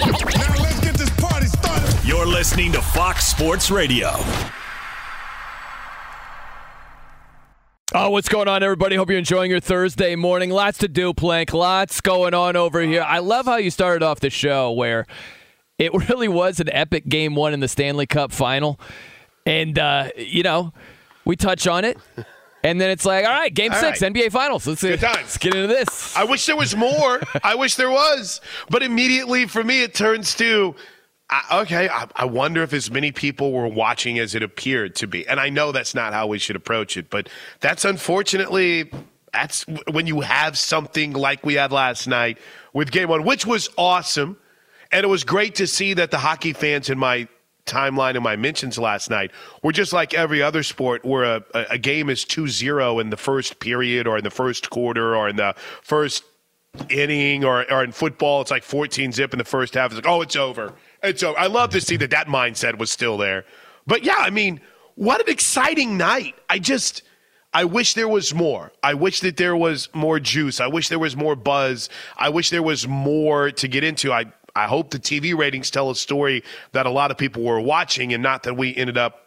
Now let's get this party started. You're listening to Fox Sports Radio. Oh, what's going on, everybody? Hope you're enjoying your Thursday morning. Lots to do, Plank. Lots going on over here. I love how you started off the show where it really was an epic game one in the Stanley Cup final. And, uh, you know, we touch on it. And then it's like, all right, game All six, right. NBA Finals. Let's, Good times. let's get into this. I wish there was more. I wish there was. But immediately for me, it turns to I, okay, I, I wonder if as many people were watching as it appeared to be. And I know that's not how we should approach it, but that's unfortunately. That's when you have something like we had last night with game one, which was awesome. And it was great to see that the hockey fans in my timeline and my mentions last night were just like every other sport where a, a game is 2-0 in the first period or in the first quarter or in the first inning or, or in football it's like 14 zip in the first half it's like oh it's over it's over i love to see that that mindset was still there but yeah i mean what an exciting night i just I wish there was more. I wish that there was more juice. I wish there was more buzz. I wish there was more to get into. I, I hope the TV ratings tell a story that a lot of people were watching and not that we ended up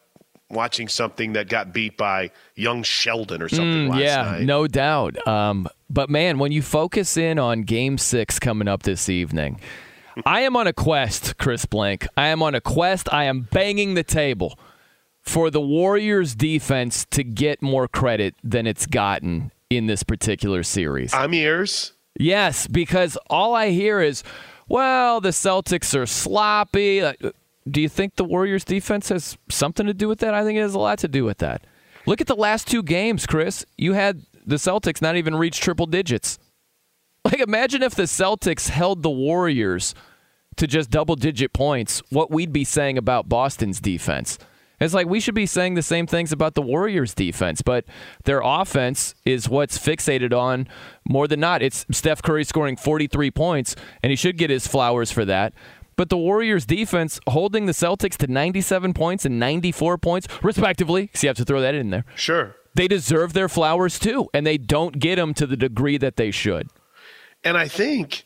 watching something that got beat by young Sheldon or something Mm, last yeah, night. no doubt. Um, but man, when you focus in on Game Six coming up this evening, I am on a quest, Chris Plank. I am on a quest. I am banging the table for the Warriors defense to get more credit than it's gotten in this particular series. I'm ears. Yes, because all I hear is, well, the Celtics are sloppy. Uh, Do you think the Warriors defense has something to do with that? I think it has a lot to do with that. Look at the last two games, Chris. You had the Celtics not even reach triple digits. Like, imagine if the Celtics held the Warriors to just double digit points, what we'd be saying about Boston's defense. It's like we should be saying the same things about the Warriors' defense, but their offense is what's fixated on more than not. It's Steph Curry scoring 43 points, and he should get his flowers for that. But the Warriors' defense holding the Celtics to 97 points and 94 points, respectively, because you have to throw that in there. Sure. They deserve their flowers too, and they don't get them to the degree that they should. And I think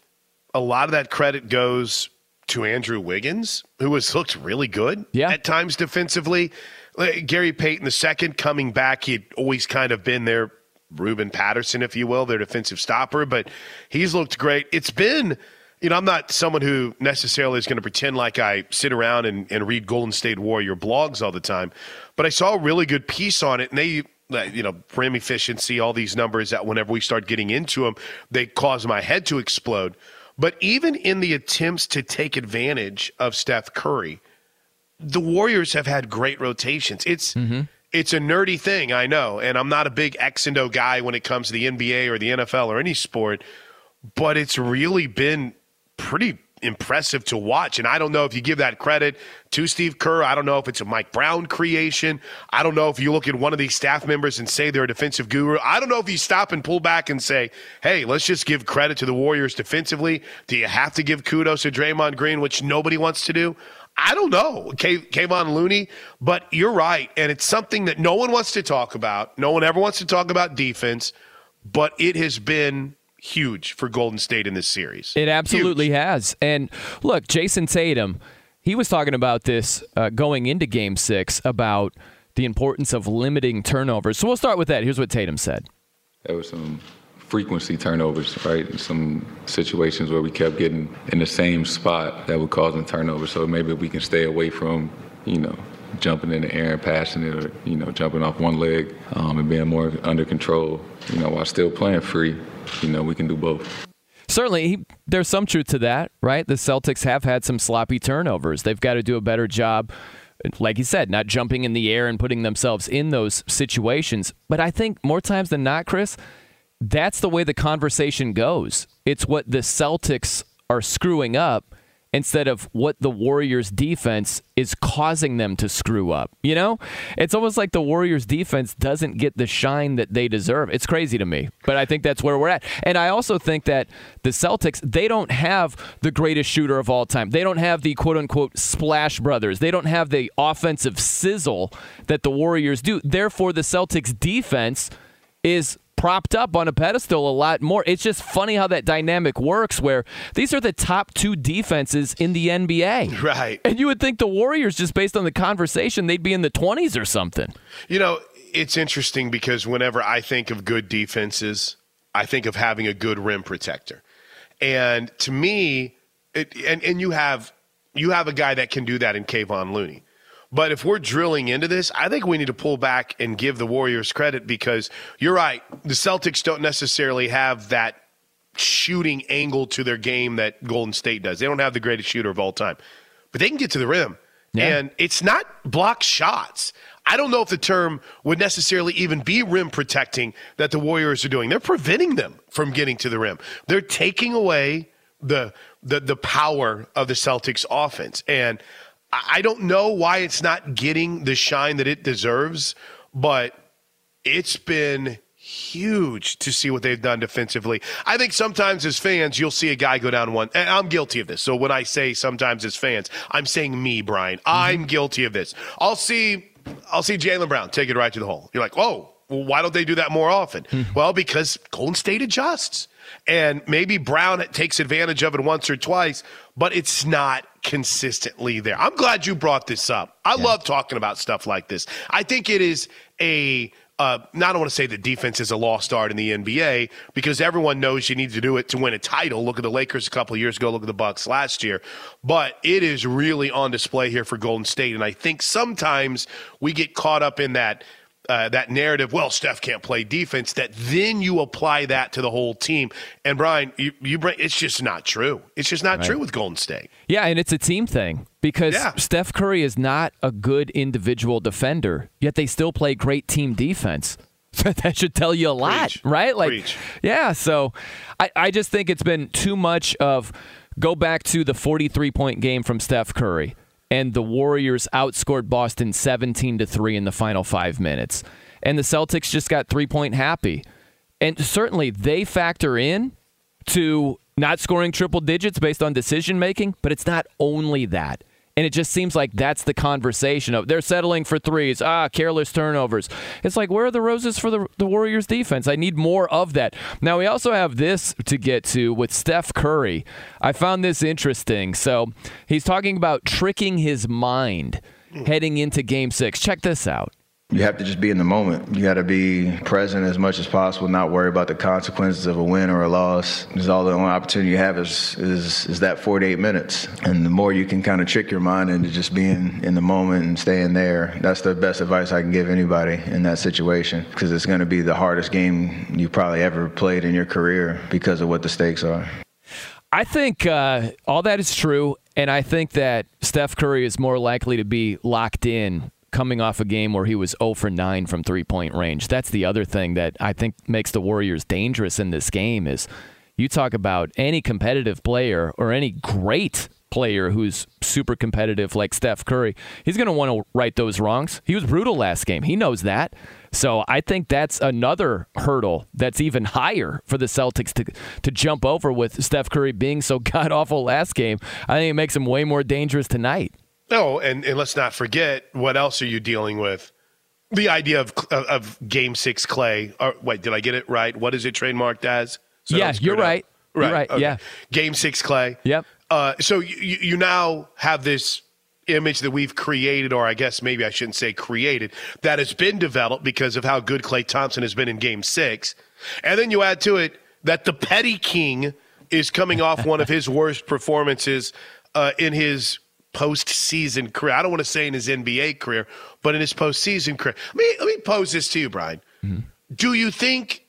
a lot of that credit goes to Andrew Wiggins, who has looked really good Yeah. at times defensively. Like, Gary Payton the second coming back, he'd always kind of been their Ruben Patterson, if you will, their defensive stopper, but he's looked great. It's been you know, I'm not someone who necessarily is going to pretend like I sit around and, and read Golden State Warrior blogs all the time, but I saw a really good piece on it, and they, uh, you know, rim efficiency, all these numbers that whenever we start getting into them, they cause my head to explode. But even in the attempts to take advantage of Steph Curry, the Warriors have had great rotations. It's mm-hmm. it's a nerdy thing, I know, and I'm not a big X and O guy when it comes to the NBA or the NFL or any sport, but it's really been pretty impressive to watch. And I don't know if you give that credit to Steve Kerr. I don't know if it's a Mike Brown creation. I don't know if you look at one of these staff members and say they're a defensive guru. I don't know if you stop and pull back and say, hey, let's just give credit to the Warriors defensively. Do you have to give kudos to Draymond Green, which nobody wants to do? I don't know, K- Kevon Looney, but you're right. And it's something that no one wants to talk about. No one ever wants to talk about defense, but it has been huge for Golden State in this series. It absolutely has. And look, Jayson Tatum, he was talking about this uh, going into game six about the importance of limiting turnovers. So we'll start with that. Here's what Tatum said. There was some frequency turnovers, right? Some situations where we kept getting in the same spot that would cause them turnovers. So maybe we can stay away from, you know, jumping in the air and passing it, or you know, jumping off one leg um, and being more under control. You know, while still playing free. You know, we can do both. Certainly, he, there's some truth to that, right? The Celtics have had some sloppy turnovers. They've got to do a better job, like you said, not jumping in the air and putting themselves in those situations. But I think more times than not, Chris, that's the way the conversation goes. It's what the Celtics are screwing up instead of what the Warriors defense is causing them to screw up. You know? It's almost like the Warriors defense doesn't get the shine that they deserve. It's crazy to me, but I think that's where we're at. And I also think that the Celtics, they don't have the greatest shooter of all time. They don't have the quote unquote splash brothers. They don't have the offensive sizzle that the Warriors do. Therefore, the Celtics defense is propped up on a pedestal a lot more. It's just funny how that dynamic works where these are the top two defenses in the NBA. Right. And you would think the Warriors, just based on the conversation, they'd be in the 20s or something. You know, it's interesting because whenever I think of good defenses, I think of having a good rim protector. And to me, it, and, and you have you have a guy that can do that in Kevon Looney. But if we're drilling into this, I think we need to pull back and give the Warriors credit because you're right. The Celtics don't necessarily have that shooting angle to their game that Golden State does. They don't have the greatest shooter of all time, but they can get to the rim. Yeah. And it's not block shots. I don't know if the term would necessarily even be rim protecting that the Warriors are doing. They're preventing them from getting to the rim. They're taking away the the the power of the Celtics offense. And I don't know why it's not getting the shine that it deserves, but it's been huge to see what they've done defensively. I think sometimes as fans, you'll see a guy go down one, and I'm guilty of this. So when I say sometimes as fans, I'm saying me, Brian. Mm-hmm. I'm guilty of this. I'll see, I'll see Jaylen Brown take it right to the hole. You're like, oh, well, why don't they do that more often? Hmm. Well, because Golden State adjusts. And maybe Brown takes advantage of it once or twice, but it's not consistently there. I'm glad you brought this up. I love talking about stuff like this. I think it is a uh, now I don't want to say that defense is a lost art in the NBA because everyone knows you need to do it to win a title. Look at the Lakers a couple of years ago. Look at the Bucks last year. But it is really on display here for Golden State, and I think sometimes we get caught up in that uh, that narrative. Well, Steph can't play defense. That then you apply that to the whole team. And Brian, you, you bring it's just not true. It's just not true with Golden State. Yeah, and it's a team thing because Yeah. Steph Curry is not a good individual defender, yet they still play great team defense. that should tell you a lot, Preach. right? Like, Preach. yeah. So I, I just think it's been too much of go back to the 43 point game from Steph Curry, and the Warriors outscored Boston 17 to 3 in the final five minutes. And the Celtics just got three point happy. And certainly they factor in to not scoring triple digits based on decision making, but it's not only that. And it just seems like that's the conversation of they're settling for threes, ah, careless turnovers. It's like, where are the roses for the, the Warriors defense? I need more of that. Now, we also have this to get to with Steph Curry. I found this interesting. So he's talking about tricking his mind heading into game six. Check this out. You have to just be in the moment. You got to be present as much as possible, not worry about the consequences of a win or a loss. Because all the only opportunity you have is, is, is that 48 minutes. And the more you can kind of trick your mind into just being in the moment and staying there, that's the best advice I can give anybody in that situation. Because it's going to be the hardest game you probably ever played in your career because of what the stakes are. I think uh, all that is true, and I think that Steph Curry is more likely to be locked in coming off a game where he was 0 for 9 from three point range. That's the other thing that I think makes the Warriors dangerous in this game is you talk about any competitive player or any great player who's super competitive like Steph Curry, he's going to want to right those wrongs. He was brutal last game. He knows that. So I think that's another hurdle that's even higher for the Celtics to to jump over with Steph Curry being so god awful last game. I think it makes him way more dangerous tonight. No, and, and let's not forget what else are you dealing with? The idea of of, of Game Six Klay. Or, wait, did I get it right? What is it trademarked as? So yeah, you're right. right. You're right. Okay. Yeah. Game Six Klay. Yep. Uh, so you, you now have this image that we've created, or I guess maybe I shouldn't say created, that has been developed because of how good Klay Thompson has been in Game Six, and then you add to it that the Petty King is coming off one of his worst performances uh, in his postseason career. I don't want to say in his NBA career, but in his postseason career. Let me, let me pose this to you, Brian. Mm-hmm. Do you think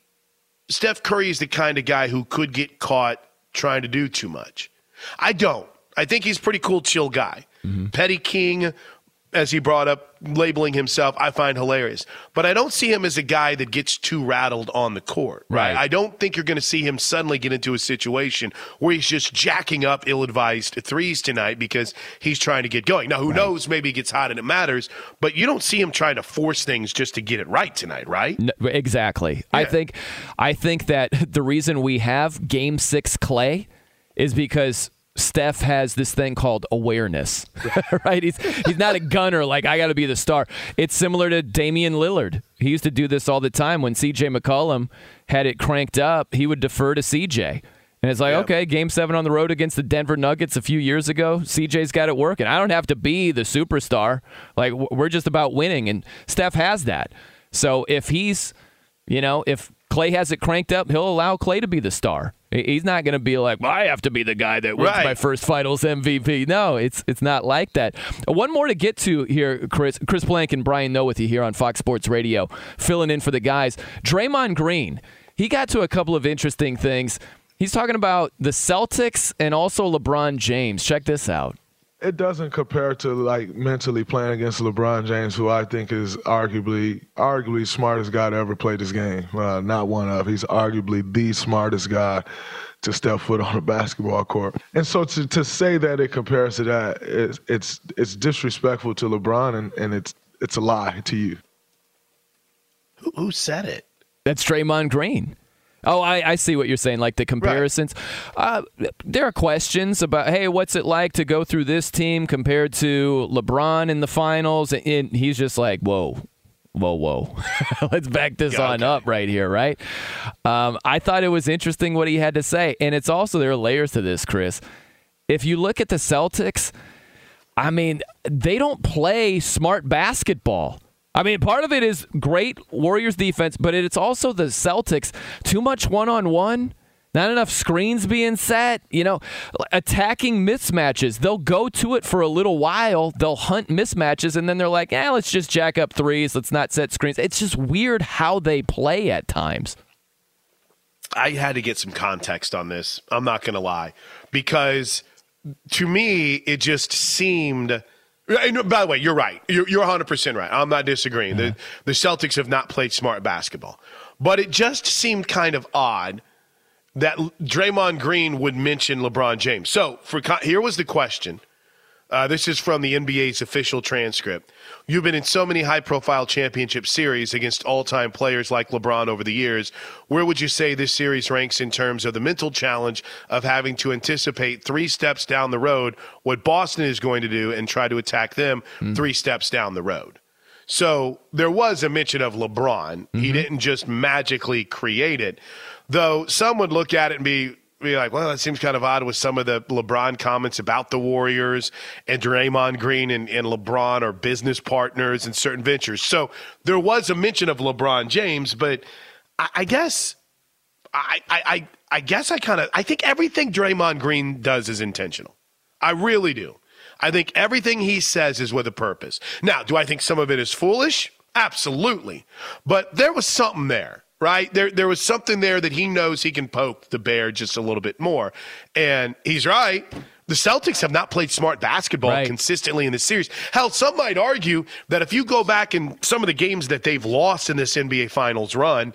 Steph Curry is the kind of guy who could get caught trying to do too much? I don't. I think he's a pretty cool, chill guy. Mm-hmm. Petty King, as he brought up, labeling himself, I find hilarious. But I don't see him as a guy that gets too rattled on the court. Right. I don't think you're going to see him suddenly get into a situation where he's just jacking up ill advised threes tonight because he's trying to get going. Now, who knows? Maybe he gets hot and it matters, but you don't see him trying to force things just to get it right tonight, right? No, exactly. I think I think that the reason we have game 6 Klay is because Steph has this thing called awareness, right? He's he's not a gunner like I got to be the star. It's similar to Damian Lillard. He used to do this all the time when CJ McCollum had it cranked up. He would defer to CJ. And it's like, okay, game seven on the road against the Denver Nuggets a few years ago. CJ's got it working. I don't have to be the superstar. Like, we're just about winning. And Steph has that. So if he's, you know, if Klay has it cranked up, he'll allow Klay to be the star. He's not going to be like, well, I have to be the guy that wins Right. my first Finals MVP. No, it's it's not like that. One more to get to here, Chris. Chris Blank and Brian Noe with you here on Fox Sports Radio, filling in for the guys. Draymond Green, he got to a couple of interesting things. He's talking about the Celtics and also LeBron James. Check this out. It doesn't compare to like mentally playing against LeBron James, who I think is arguably arguably smartest guy to ever play this game. Uh, not one of. He's arguably the smartest guy to step foot on a basketball court. And so to, to say that it compares to that, it's it's, it's disrespectful to LeBron and, and it's it's a lie to you. Who, who said it? That's Draymond Green. Oh, I, I see what you're saying, like the comparisons. Uh, there are questions about, hey, what's it like to go through this team compared to LeBron in the finals? And he's just like, whoa, whoa, whoa. Let's back this Yeah, on up right here, right? Um, I thought it was interesting what he had to say. And it's also, there are layers to this, Chris. If you look at the Celtics, I mean, they don't play smart basketball. I mean, part of it is great Warriors defense, but it's also the Celtics. Too much one on one, not enough screens being set, you know, attacking mismatches. They'll go to it for a little while, they'll hunt mismatches, and then they're like, eh, let's just jack up threes, let's not set screens. It's just weird how they play at times. I had to get some context on this. I'm not going to lie. Because to me, it just seemed. By the way, you're right. You're, you're 100% right. I'm not disagreeing. The, mm-hmm. the Celtics have not played smart basketball. But it just seemed kind of odd that Draymond Green would mention LeBron James. So for here was the question. Uh, this is from the NBA's official transcript. You've been in so many high profile championship series against all time players like LeBron over the years. Where would you say this series ranks in terms of the mental challenge of having to anticipate three steps down the road what Boston is going to do and try to attack them three steps down the road? So there was a mention of LeBron. He didn't just magically create it, though some would look at it and be be like, well, that seems kind of odd with some of the LeBron comments about the Warriors and Draymond Green and, and LeBron are business partners in certain ventures. So there was a mention of LeBron James, but I, I guess I, I, I, guess I kind of I think everything Draymond Green does is intentional. I really do. I think everything he says is with a purpose. Now, do I think some of it is foolish? Absolutely. But there was something there, right? There there was something there that he knows he can poke the bear just a little bit more. And he's right. The Celtics have not played smart basketball Right. consistently in this series. Hell, some might argue that if you go back in some of the games that they've lost in this NBA Finals run,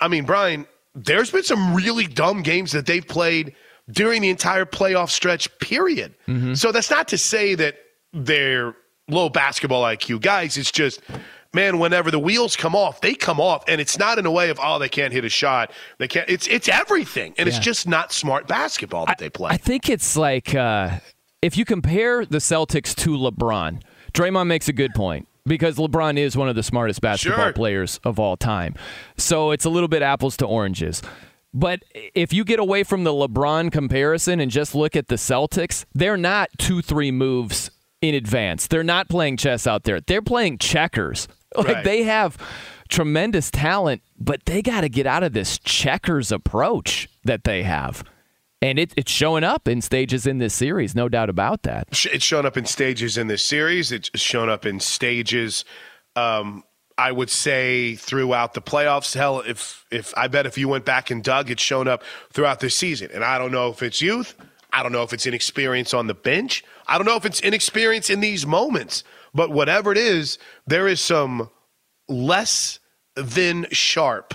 I mean, Brian, there's been some really dumb games that they've played during the entire playoff stretch, period. Mm-hmm. So that's not to say that they're low basketball IQ guys. It's just, man, whenever the wheels come off, they come off. And it's not in a way of, oh, they can't hit a shot. They can't. It's, it's everything. And it's just not smart basketball that they play. I think it's like uh, if you compare the Celtics to LeBron, Draymond makes a good point because LeBron is one of the smartest basketball Sure. players of all time. So it's a little bit apples to oranges. But if you get away from the LeBron comparison and just look at the Celtics, they're not two, three moves in advance. They're not playing chess out there. They're playing checkers. Like Right. they have tremendous talent, but they got to get out of this checkers approach that they have. And it, it's showing up in stages in this series, no doubt about that. It's shown up in stages in this series. It's shown up in stages. Um, I would say throughout the playoffs. Hell, if if I bet if you went back and dug, it's shown up throughout this season. And I don't know if it's youth. I don't know if it's inexperience on the bench. I don't know if it's inexperience in these moments. But whatever it is, there is some less than sharp.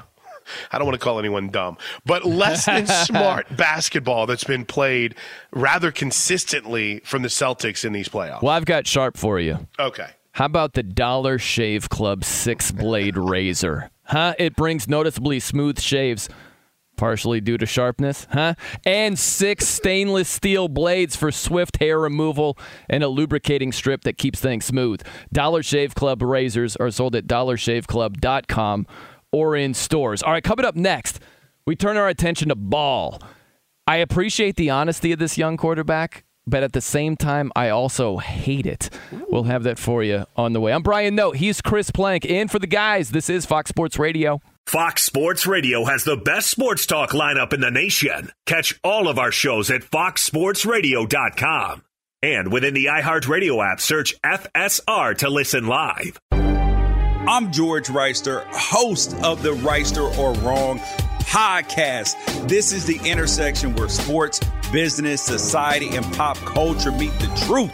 I don't want to call anyone dumb, but less than smart basketball that's been played rather consistently from the Celtics in these playoffs. Well, I've got sharp for you. Okay. How about the Dollar Shave Club six blade razor? Huh? It brings noticeably smooth shaves, partially due to sharpness, huh? And six stainless steel blades for swift hair removal and a lubricating strip that keeps things smooth. Dollar Shave Club razors are sold at dollarshaveclub.com or in stores. All right, coming up next, we turn our attention to ball. I appreciate the honesty of this young quarterback, but at the same time, I also hate it. We'll have that for you on the way. I'm Brian Noe. He's Chris Plank. In for the guys, this is Fox Sports Radio. Fox Sports Radio has the best sports talk lineup in the nation. Catch all of our shows at foxsportsradio.com. And within the iHeartRadio app, search FSR to listen live. I'm George Wrighster, host of the Reister or Wrong podcast. This is the intersection where sports, business, society, and pop culture meet the truth.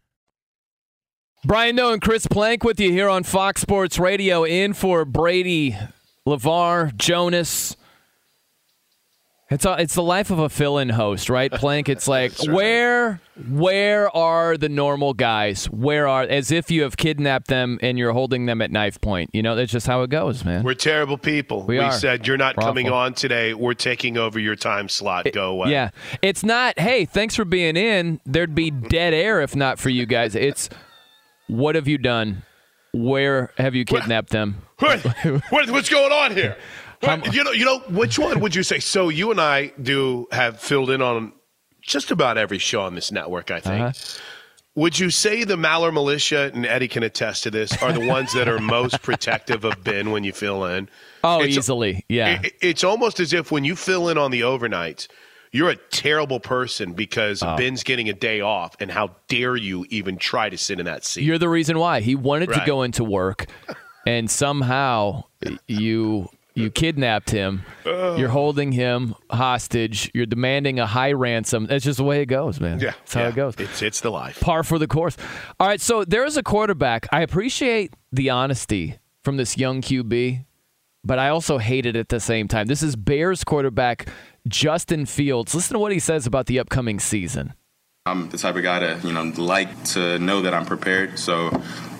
Brian Noe and Chris Plank with you here on Fox Sports Radio, in for Brady, LeVar, Jonas. It's a, it's the life of a fill-in host, right? Plank. It's like where where are the normal guys? Where are as if you have kidnapped them and you're holding them at knife point? You know that's just how it goes, man. We're terrible people. We are. said you're not We're coming awful. on today. We're taking over your time slot. Go away. Yeah, it's not. Hey, thanks for being in. There'd be dead air if not for you guys. It's what have you done? Where have you kidnapped them? What, what- what's going on here? What- you know, you know, which one would you say? So you and I do have filled in on just about every show on this network. I think. Uh-huh. Would you say the Maller Militia and Eddie can attest to this are the ones that are most protective of Ben when you fill in? Oh, It's- easily, yeah. it- it's almost as if when you fill in on the overnights, you're a terrible person because Oh. Ben's getting a day off, and how dare you even try to sit in that seat? You're the reason why he wanted to go into work, and somehow you you kidnapped him. You're holding him hostage. You're demanding a high ransom. That's just the way it goes, man. Yeah, that's how yeah. it goes. It's it's the life. Par for the course. All right, so there's a quarterback. I appreciate the honesty from this young QB, but I also hate it at the same time. This is Bears quarterback Justin Fields. Listen to what he says about the upcoming season. I'm the type of guy to, you know like to know that I'm prepared. So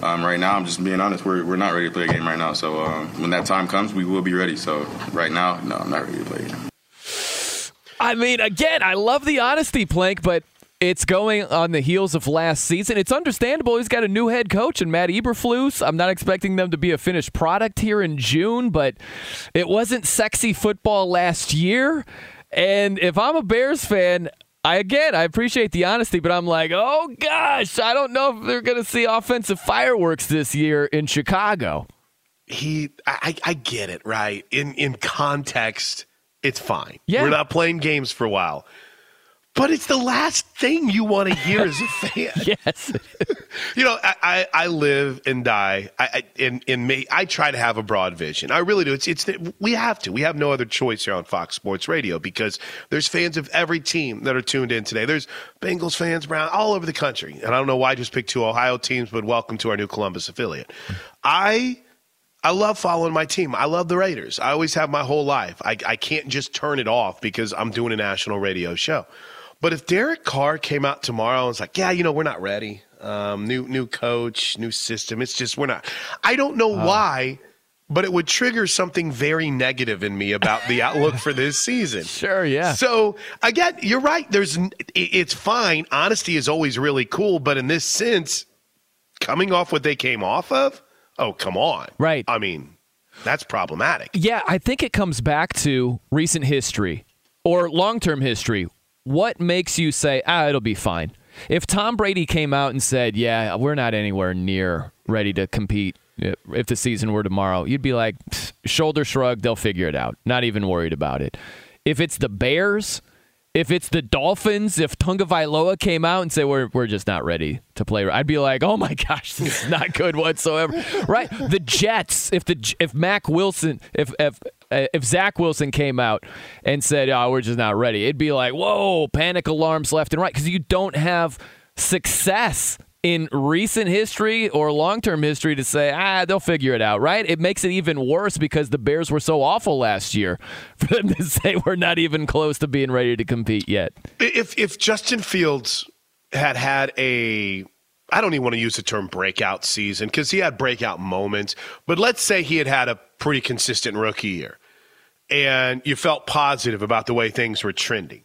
um, right now, I'm just being honest. We're, we're not ready to play a game right now. So um, when that time comes, we will be ready. So right now, no, I'm not ready to play a game. I mean, again, I love the honesty, Plank, but it's going on the heels of last season. It's understandable. He's got a new head coach and Matt Eberflus. I'm not expecting them to be a finished product here in June, but it wasn't sexy football last year. And if I'm a Bears fan, I again I appreciate the honesty, but I'm like, oh gosh, I don't know if they're going to see offensive fireworks this year in Chicago. he I, I get it right in in context it's fine Yeah. we're not playing games for a while but it's the last thing you want to hear as a fan. Yes you know I, I i live and die. I I- in in me i try to have a broad vision. I really do. It's it's we have to. We have no other choice here on fox sports radio because there's fans of every team that are tuned in today. There's bengals fans brown all over the country. And i don't know why i just picked two ohio teams but welcome to our new columbus affiliate. I I love following my team. I love the Raiders. I always have my whole life. I, I can't just turn it off because I'm doing a national radio show. But if Derek Carr came out tomorrow and was like, yeah, you know, we're not ready. Um, new new coach, new system. It's just we're not. I don't know why, but it would trigger something very negative in me about the outlook for this season. Sure, yeah. So again, you're right. There's it's fine. Honesty is always really cool, but in this sense, coming off what they came off of, oh come on, right? I mean, that's problematic. Yeah, I think it comes back to recent history or long term history. What makes you say, ah, it'll be fine? If Tom Brady came out and said, yeah, we're not anywhere near ready to compete if the season were tomorrow, you'd be like, shoulder shrug, they'll figure it out. Not even worried about it. If it's the Bears, if it's the Dolphins, if Tagovailoa came out and said we're we're just not ready to play, I'd be like, oh my gosh, this is not good whatsoever, right? The Jets, if the if Mac Wilson, if if if Zach Wilson came out and said, oh, we're just not ready, it'd be like, whoa, panic alarms left and right because you don't have success in recent history or long term history to say, ah, they'll figure it out, right? It makes it even worse because the Bears were so awful last year for them to say we're not even close to being ready to compete yet. If if Justin Fields had had a I don't even want to use the term breakout season because he had breakout moments, but let's say he had had a pretty consistent rookie year and you felt positive about the way things were trending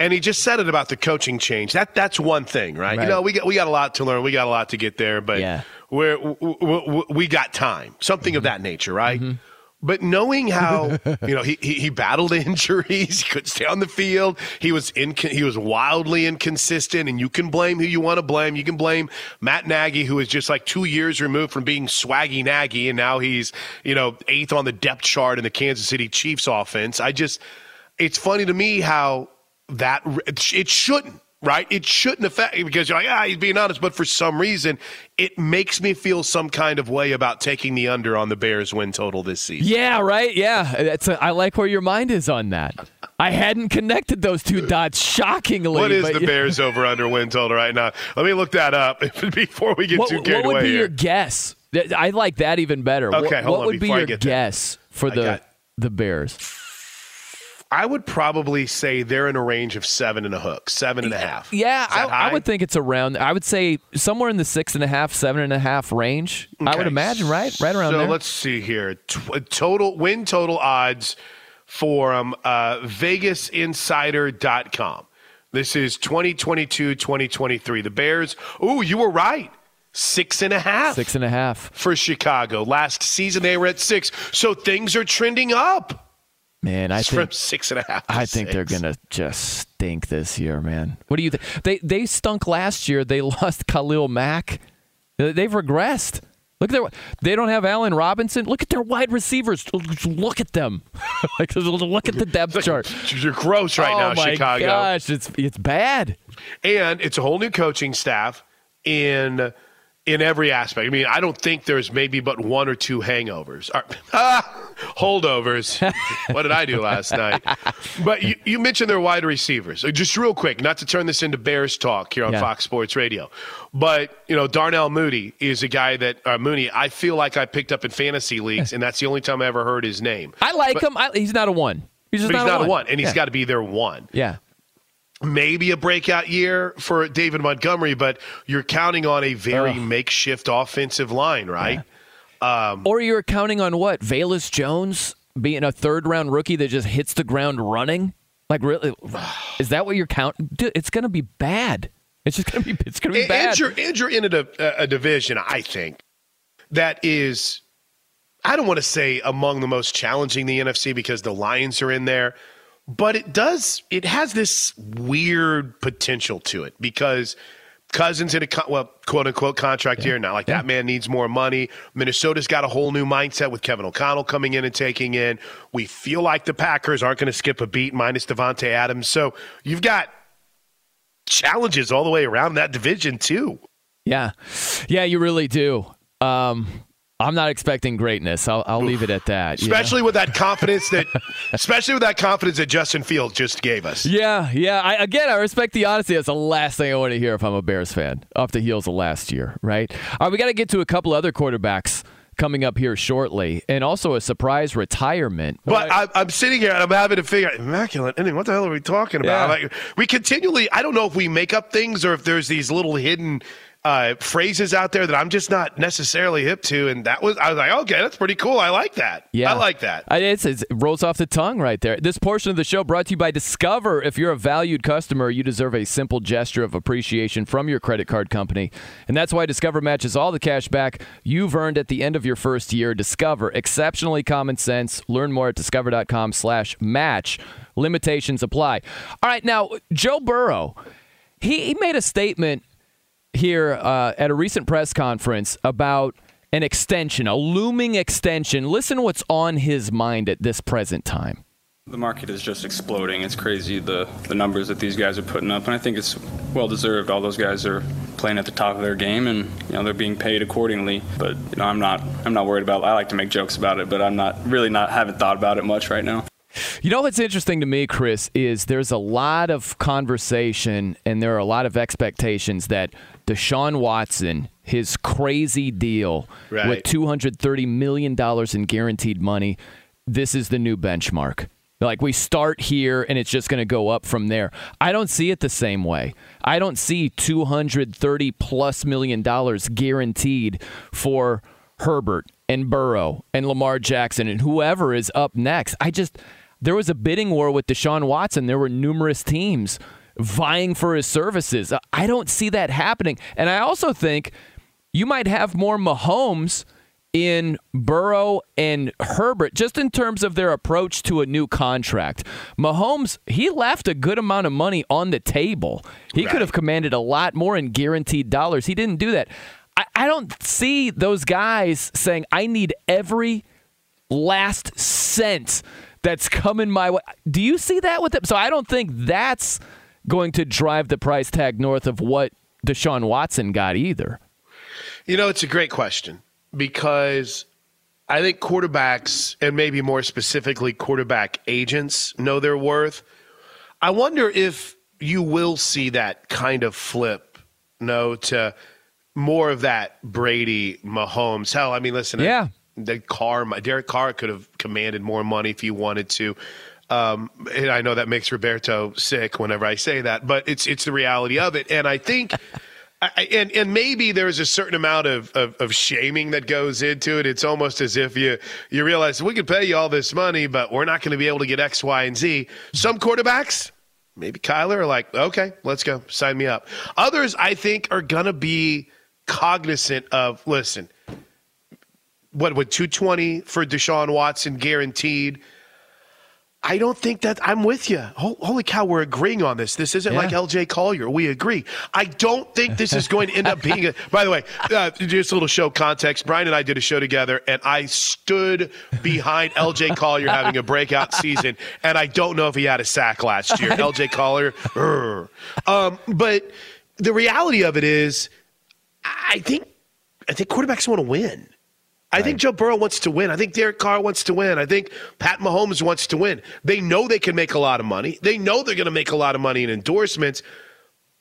and he just said it about the coaching change. That that's one thing, right? right. You know, we got we got a lot to learn. We got a lot to get there, but yeah. we're, we, we got time. Something mm-hmm. of that nature, right? Mm-hmm. But knowing how you know he, he, he battled injuries, he couldn't stay on the field. He was in he was wildly inconsistent, and you can blame who you want to blame. You can blame Matt Nagy, who is just like two years removed from being swaggy Nagy, and now he's you know eighth on the depth chart in the Kansas City Chiefs offense. I just it's funny to me how that it shouldn't right? It shouldn't affect because you're like, ah, he's being honest. But for some reason, it makes me feel some kind of way about taking the under on the Bears win total this season. Yeah, right. Yeah, that's a, I like where your mind is on that. I hadn't connected those two dots. Shockingly, what is the Bears over under win total right now? Let me look that up before we get what, too carried away. What would be here. your guess? I like that even better. Okay, what, what on, would be your guess for the the Bears? I would probably say they're in a range of seven and a hook, seven and a half. Yeah, I, I, would think it's around. I would say somewhere in the six and a half, seven and a half range. Okay. I would imagine, right, right around so there. So let's see here. total win total odds for um, uh, VegasInsider.com. This is 2022 2023. The Bears. Ooh, you were right. Six and a half. Six and a half. For Chicago. Last season, they were at six. So things are trending up. Man, I it's think from six and a half. I think they they're gonna just stink this year, man. What do you think? They they stunk last year. They lost Khalil Mack. They've regressed. Look at their. They don't have Allen Robinson. Look at their wide receivers. Look at them. like look at the depth chart. You're gross right oh now, my Chicago. Gosh, it's it's bad. And it's a whole new coaching staff in in every aspect. I mean, I don't think there's maybe but one or two hangovers. ah, holdovers. what did I do last night? But you, you mentioned their wide receivers. Just real quick, not to turn this into Bears talk here on yeah. Fox Sports Radio, but you know, Darnell Mooney is a guy that uh, Mooney. I feel like I picked up in fantasy leagues, and that's the only time I ever heard his name. I like but, him. I, he's not a one. He's just but not, he's not a, one. a one, and he's yeah. got to be their one. Yeah maybe a breakout year for David Montgomery, but you're counting on a very Ugh. makeshift offensive line, right? Yeah. Um, or you're counting on what? Velus Jones being a third round rookie that just hits the ground running? Like, really? Is that what you're counting? It's going to be bad. It's just going to be. It's going to be bad. And you're, and you're in a, a division, I think, that is. I don't want to say among the most challenging the NFC because the Lions are in there but it does it has this weird potential to it because Cousins in a well, quote unquote contract yeah. here now. Like yeah. that man needs more money. Minnesota's got a whole new mindset with Kevin O'Connell coming in and taking in. We feel like the Packers aren't going to skip a beat minus Davante Adams. So you've got challenges all the way around that division too. Yeah, yeah, you really do. Um, I'm not expecting greatness. I'll, I'll leave it at that. Especially know? with that confidence that, especially with that confidence that Justin Fields just gave us. Yeah, yeah. I, again, I respect the honesty. That's the last thing I want to hear if I'm a Bears fan. Off the heels of last year, right? All right, we got to get to a couple other quarterbacks coming up here shortly, and also a surprise retirement. But I, am sitting here and I'm having to figure out immaculate inning. What the hell are we talking about? Yeah. Like we continually, I don't know if we make up things or if there's these little hidden uh, phrases out there that I'm just not necessarily hip to. And that was, I was like, okay, that's pretty cool. I like that. Yeah. I like that. It's, it's- it rolls off the tongue right there. This portion of the show brought to you by Discover. If you're a valued customer, you deserve a simple gesture of appreciation from your credit card company. And that's why Discover matches all the cash back you've earned at the end of your first year. Discover, exceptionally common sense. Learn more at discover.com slash match. Limitations apply. All right, now, Joe Burrow, he, he made a statement here uh, at a recent press conference about an extension, a looming extension. Listen what's on his mind at this present time. The market is just exploding. It's crazy the, the numbers that these guys are putting up, and I think it's well deserved. All those guys are playing at the top of their game, and you know they're being paid accordingly. But you know I'm not I'm not worried about. It. I like to make jokes about it, but I'm not really not haven't thought about it much right now. You know what's interesting to me, Chris, is there's a lot of conversation and there are a lot of expectations that Deshaun Watson, his crazy deal Right. with $230 million in guaranteed money, this is the new benchmark. Like we start here and it's just going to go up from there. I don't see it the same way. I don't see 230 plus million dollars guaranteed for Herbert and Burrow and Lamar Jackson and whoever is up next. I just there was a bidding war with Deshaun Watson. There were numerous teams vying for his services. I don't see that happening. And I also think you might have more Mahomes in Burrow and Herbert just in terms of their approach to a new contract. Mahomes, he left a good amount of money on the table. He could have commanded a lot more in guaranteed dollars. He didn't do that. I, I don't see those guys saying, I need every last cent that's coming my way. Do you see that with them? So I don't think that's going to drive the price tag north of what Deshaun Watson got either. You know, it's a great question because I think quarterbacks, and maybe more specifically, quarterback agents, know their worth. I wonder if you will see that kind of flip, no, to more of that Brady Mahomes. Hell, I mean, listen, Yeah. The Carr, Derek Carr could have commanded more money if he wanted to. Um, and I know that makes Roberto sick whenever I say that, but it's it's the reality of it. And I think, I, and and maybe there's a certain amount of, of of shaming that goes into it. It's almost as if you you realize we could pay you all this money, but we're not going to be able to get X, Y, and Z. Some quarterbacks, maybe Kyler, are like, okay, let's go, sign me up. Others, I think, are gonna be cognizant of listen what with 220 for Deshaun Watson guaranteed. I don't think that I'm with you. Holy cow, we're agreeing on this. This isn't Yeah. like LJ Collier. We agree. I don't think this is going to end up being a. By the way, uh, just a little show context. Brian and I did a show together, and I stood behind LJ Collier having a breakout season, and I don't know if he had a sack last year. LJ Collier, um, but the reality of it is, I think I think quarterbacks want to win. I think Joe Burrow wants to win. I think Derek Carr wants to win. I think Pat Mahomes wants to win. They know they can make a lot of money. They know they're going to make a lot of money in endorsements.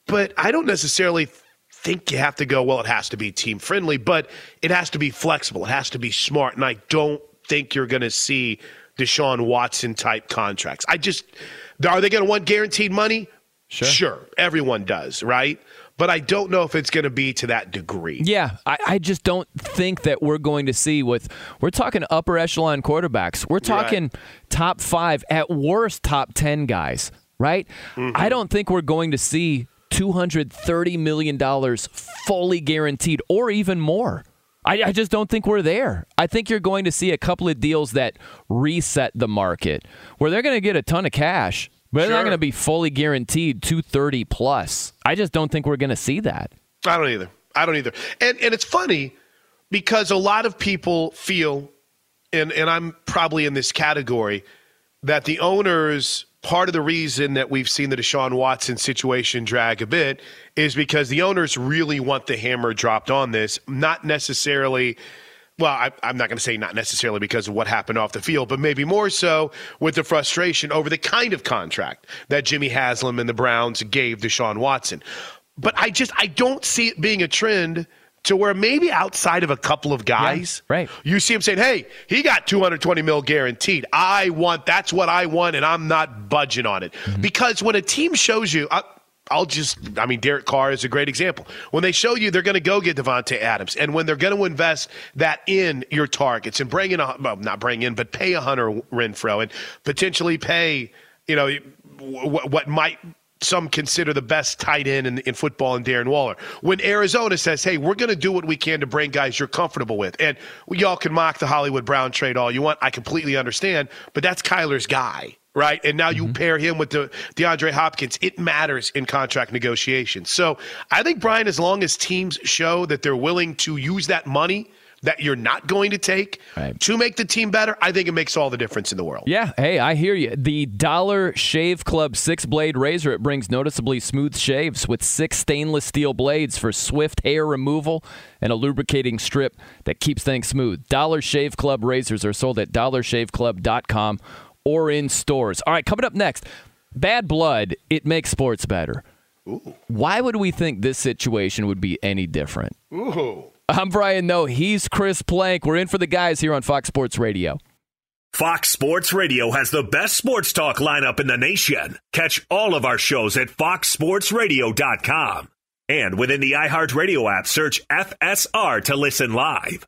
But I don't necessarily think you have to go, well, it has to be team friendly, but it has to be flexible. It has to be smart. And I don't think you're going to see Deshaun Watson type contracts. I just, are they going to want guaranteed money? Sure. Sure. Everyone does, right? But I don't know if it's going to be to that degree. Yeah, I, I just don't think that we're going to see with we're talking upper echelon quarterbacks. We're talking top five, at worst top ten guys, right? I mm-hmm. don't think we're going to see two hundred thirty million dollars fully guaranteed or even more. I, I just don't think we're there. I think you're going to see a couple of deals that reset the market where they're going to get a ton of cash, but they're not going to be fully guaranteed 230 plus. I just don't think we're going to see that. I don't either. I don't either. And and it's funny because a lot of people feel, and and I'm probably in this category, that the owners part of the reason that we've seen the Deshaun Watson situation drag a bit is because the owners really want the hammer dropped on this, not necessarily. Well, I, I'm not going to say not necessarily because of what happened off the field, but maybe more so with the frustration over the kind of contract that Jimmy Haslam and the Browns gave Deshaun Watson. But I just I don't see it being a trend to where maybe outside of a couple of guys, right? You see him saying, "Hey, he got 220 mil guaranteed. I want that's what I want, and I'm not budging on it." Mm-hmm. Because when a team shows you, I, I'll just, I mean, Derek Carr is a great example. When they show you they're going to go get Davante Adams, and when they're going to invest that in your targets and bring in, a, well, not bring in, but pay a Hunter Renfrow and potentially pay, you know, what, what might some consider the best tight end in, in football in Darren Waller. When Arizona says, hey, we're going to do what we can to bring guys you're comfortable with. And y'all can mock the Hollywood Brown trade all you want. I completely understand, but that's Kyler's guy right? And now you mm-hmm. pair him with the DeAndre Hopkins. It matters in contract negotiations. So I think Brian, as long as teams show that they're willing to use that money that you're not going to take right. to make the team better, I think it makes all the difference in the world. Yeah, hey, I hear you. The Dollar Shave Club six blade razor it brings noticeably smooth shaves with six stainless steel blades for swift hair removal and a lubricating strip that keeps things smooth. Dollar Shave Club razors are sold at dollarshaveclub.com or in stores. All right, coming up next, bad blood, it makes sports better. Ooh. Why would we think this situation would be any different? Ooh. I'm Brian Noe. He's Chris Plank. We're in for the guys here on Fox Sports Radio. Fox Sports Radio has the best sports talk lineup in the nation. Catch all of our shows at foxsportsradio.com. And within the iHeartRadio app, search FSR to listen live.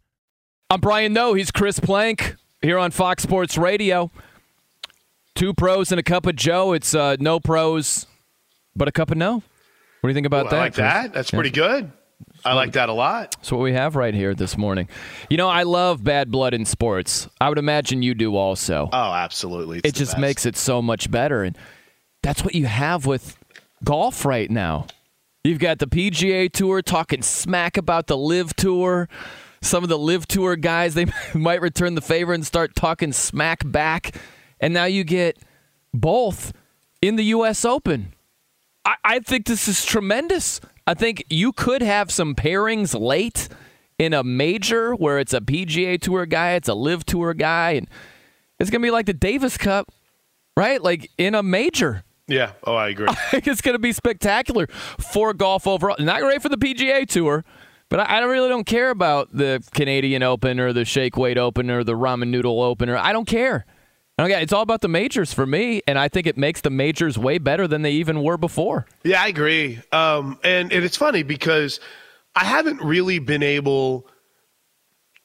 I'm Brian Noe. He's Chris Plank here on Fox Sports Radio. Two pros and a cup of Joe. It's uh, no pros, but a cup of no. What do you think about Ooh, that? I like Chris? that. That's pretty good. I like that a lot. That's what we have right here this morning. You know, I love bad blood in sports. I would imagine you do also. Oh, absolutely. It's it just best. makes it so much better. And that's what you have with golf right now. You've got the PGA Tour talking smack about the LIV Tour. Some of the LIV Tour guys they might return the favor and start talking smack back, and now you get both in the U.S. Open. I, I think this is tremendous. I think you could have some pairings late in a major where it's a PGA Tour guy, it's a LIV Tour guy, and it's gonna be like the Davis Cup, right? Like in a major. Yeah. Oh, I agree. I think it's going to be spectacular for golf overall. Not great for the PGA Tour, but I, really don't care about the Canadian Open or the Shake Weight Open or the Ramen Noodle Open. Or I don't care. I. It's all about the majors for me, and I think it makes the majors way better than they even were before. Yeah, I agree. Um, and, and it's funny because I haven't really been able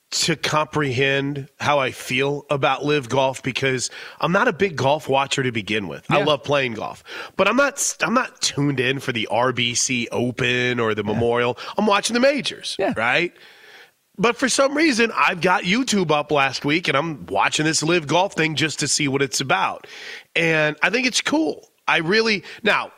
to comprehend how I feel about LIV Golf because I'm not a big golf watcher to begin with. I love playing golf, but I'm not I'm not tuned in for the RBC Open or the Memorial. I'm watching the majors, right? But for some reason, I've got YouTube up last week and I'm watching this LIV Golf thing just to see what it's about. And I think it's cool. I really now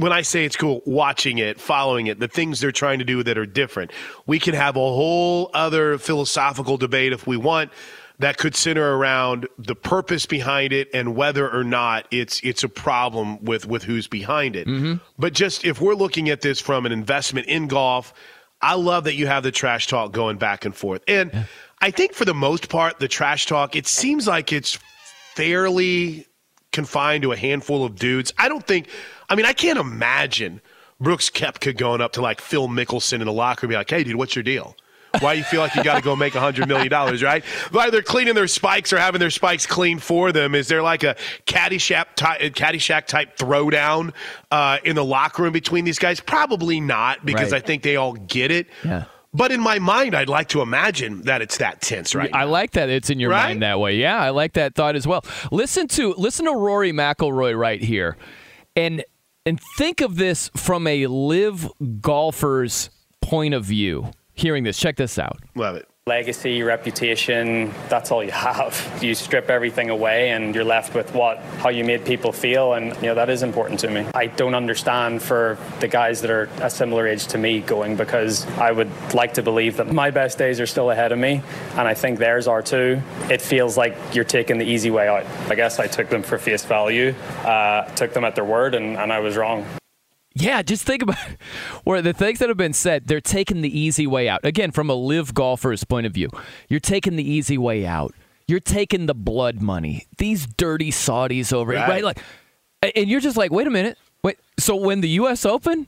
when I say it's cool, watching it, following it, the things they're trying to do that are different. We can have a whole other philosophical debate if we want that could center around the purpose behind it and whether or not it's it's a problem with with who's behind it. Mm-hmm. But just if we're looking at this from an investment in golf, I love that you have the trash talk going back and forth. And I think for the most part, the trash talk, it seems like it's fairly confined to a handful of dudes. I don't think, I mean, I can't imagine Brooks Koepka going up to like Phil Mickelson in the locker and be like, hey, dude, what's your deal? Why you feel like you got to go make a hundred million dollars, right? Why they're cleaning their spikes or having their spikes cleaned for them? Is there like a Caddyshack type, Caddyshack type throwdown uh, in the locker room between these guys? Probably not, because Right. I think they all get it. Yeah. But in my mind, I'd like to imagine that it's that tense, right? I like that it's in your Right? mind that way. Yeah, I like that thought as well. Listen to listen to Rory McIlroy right here, and and think of this from a LIV golfer's point of view. Hearing this, check this out. Love it. Legacy, reputation, that's all you have. You strip everything away and you're left with what, how you made people feel. And, you know, that is important to me. I don't understand for the guys that are a similar age to me going because I would like to believe that my best days are still ahead of me. And I think theirs are too. It feels like you're taking the easy way out. I guess I took them for face value, uh, took them at their word, and, and I was wrong. Yeah, just think about where the things that have been said, they're taking the easy way out. Again, from a LIV golfer's point of view, you're taking the easy way out. You're taking the blood money. These dirty Saudis over here, Right. right? Like, and you're just like, wait a minute. Wait, so when the U.S. Open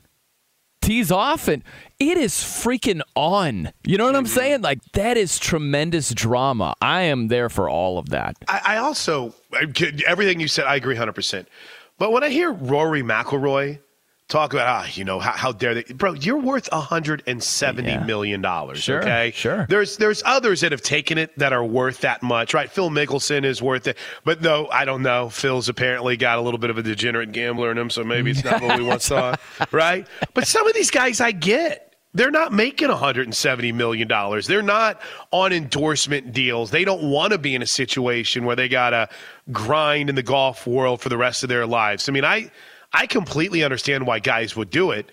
tees off and it is freaking on. You know what I'm mm-hmm. saying? Like, that is tremendous drama. I am there for all of that. I, I also everything you said, I agree hundred percent. But when I hear Rory McIlroy talk about, ah, you know, how, how dare they, bro? You're worth a hundred and seventy million dollars. Sure, okay, sure. There's there's others that have taken it that are worth that much, right? Phil Mickelson is worth it, but no, I don't know. Phil's apparently got a little bit of a degenerate gambler in him, so maybe it's not what we once thought, right? But some of these guys, I get. They're not making $170 million. They're not on endorsement deals. They don't want to be in a situation where they got to grind in the golf world for the rest of their lives. I mean, I, I completely understand why guys would do it,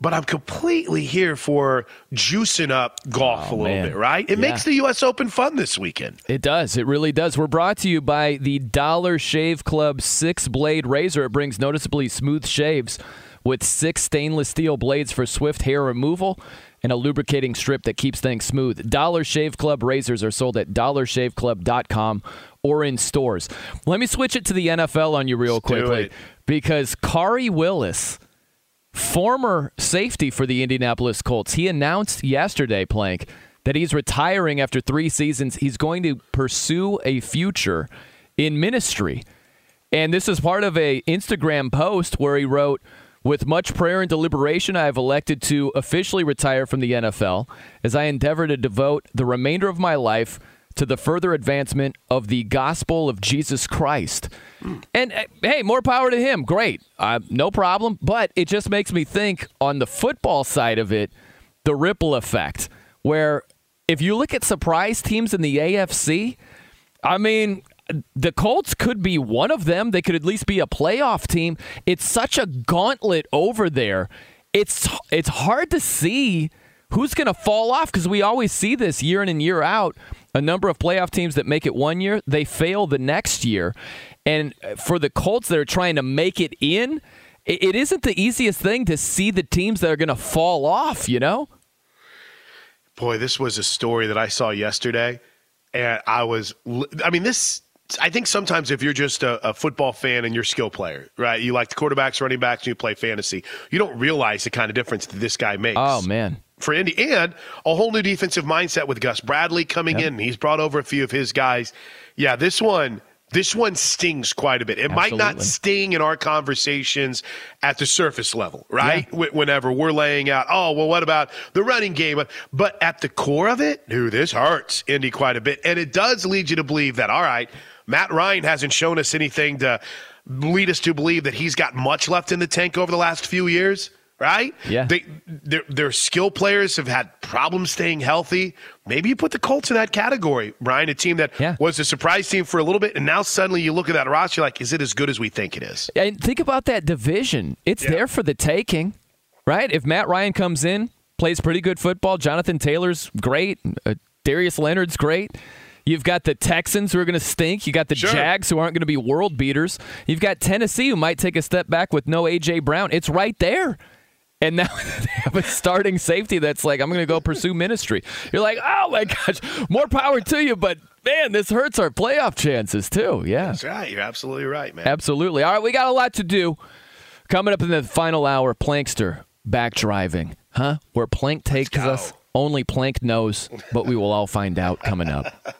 but I'm completely here for juicing up golf oh, a little man. bit, right? It Yeah. makes the U.S. Open fun this weekend. It does. It really does. We're brought to you by the Dollar Shave Club six blade razor. It brings noticeably smooth shaves with six stainless steel blades for swift hair removal and a lubricating strip that keeps things smooth. Dollar Shave Club razors are sold at dollarshaveclub.com or in stores. Let me switch it to the NFL on you real Let's quickly because Khari Willis former safety for the Indianapolis Colts. He announced yesterday, Plank, that he's retiring after three seasons. He's going to pursue a future in ministry. And this is part of a Instagram post where he wrote, with much prayer and deliberation, I have elected to officially retire from the NFL as I endeavor to devote the remainder of my life to the further advancement of the gospel of Jesus Christ. And uh, hey, more power to him. Great. Uh, no problem. But it just makes me think on the football side of it, the ripple effect, where if you look at surprise teams in the AFC, I mean, the Colts could be one of them. They could at least be a playoff team. It's such a gauntlet over there. It's it's hard to see who's going to fall off because we always see this year in and year out. A number of playoff teams that make it one year, they fail the next year. And for the Colts that are trying to make it in, it isn't the easiest thing to see the teams that are going to fall off, you know? Boy, this was a story that I saw yesterday. And I was, I mean, this, I think sometimes if you're just a, a, football fan and you're a skill player, right? You like the quarterbacks, running backs, and you play fantasy, you don't realize the kind of difference that this guy makes. Oh, man. For Indy, and a whole new defensive mindset with Gus Bradley coming yep. in. He's brought over a few of his guys. Yeah, this one, this one stings quite a bit. It Absolutely. might not sting in our conversations at the surface level, right? Yeah. Whenever we're laying out, oh, well, what about the running game? But at the core of it, dude, this hurts Indy quite a bit. And it does lead you to believe that, all right, Matt Ryan hasn't shown us anything to lead us to believe that he's got much left in the tank over the last few years right? Yeah. They, their, their skill players have had problems staying healthy. Maybe you put the Colts in that category, Brian, a team that yeah. was a surprise team for a little bit, and now suddenly you look at that roster, like, is it as good as we think it is? And think about that division. It's yeah. there for the taking, right? If Matt Ryan comes in, plays pretty good football, Jonathan Taylor's great, uh, Darius Leonard's great. You've got the Texans who are going to stink. You got the sure. Jags who aren't going to be world beaters. You've got Tennessee who might take a step back with no AJ Brown. It's right there and now they have a starting safety that's like, I'm going to go pursue ministry. You're like, oh my gosh, more power to you, but man, this hurts our playoff chances too. Yeah. That's right. You're absolutely right, man. Absolutely. All right, we got a lot to do. Coming up in the final hour, Plankster back driving. Huh? Where Plank takes us, only Plank knows, but we will all find out coming up.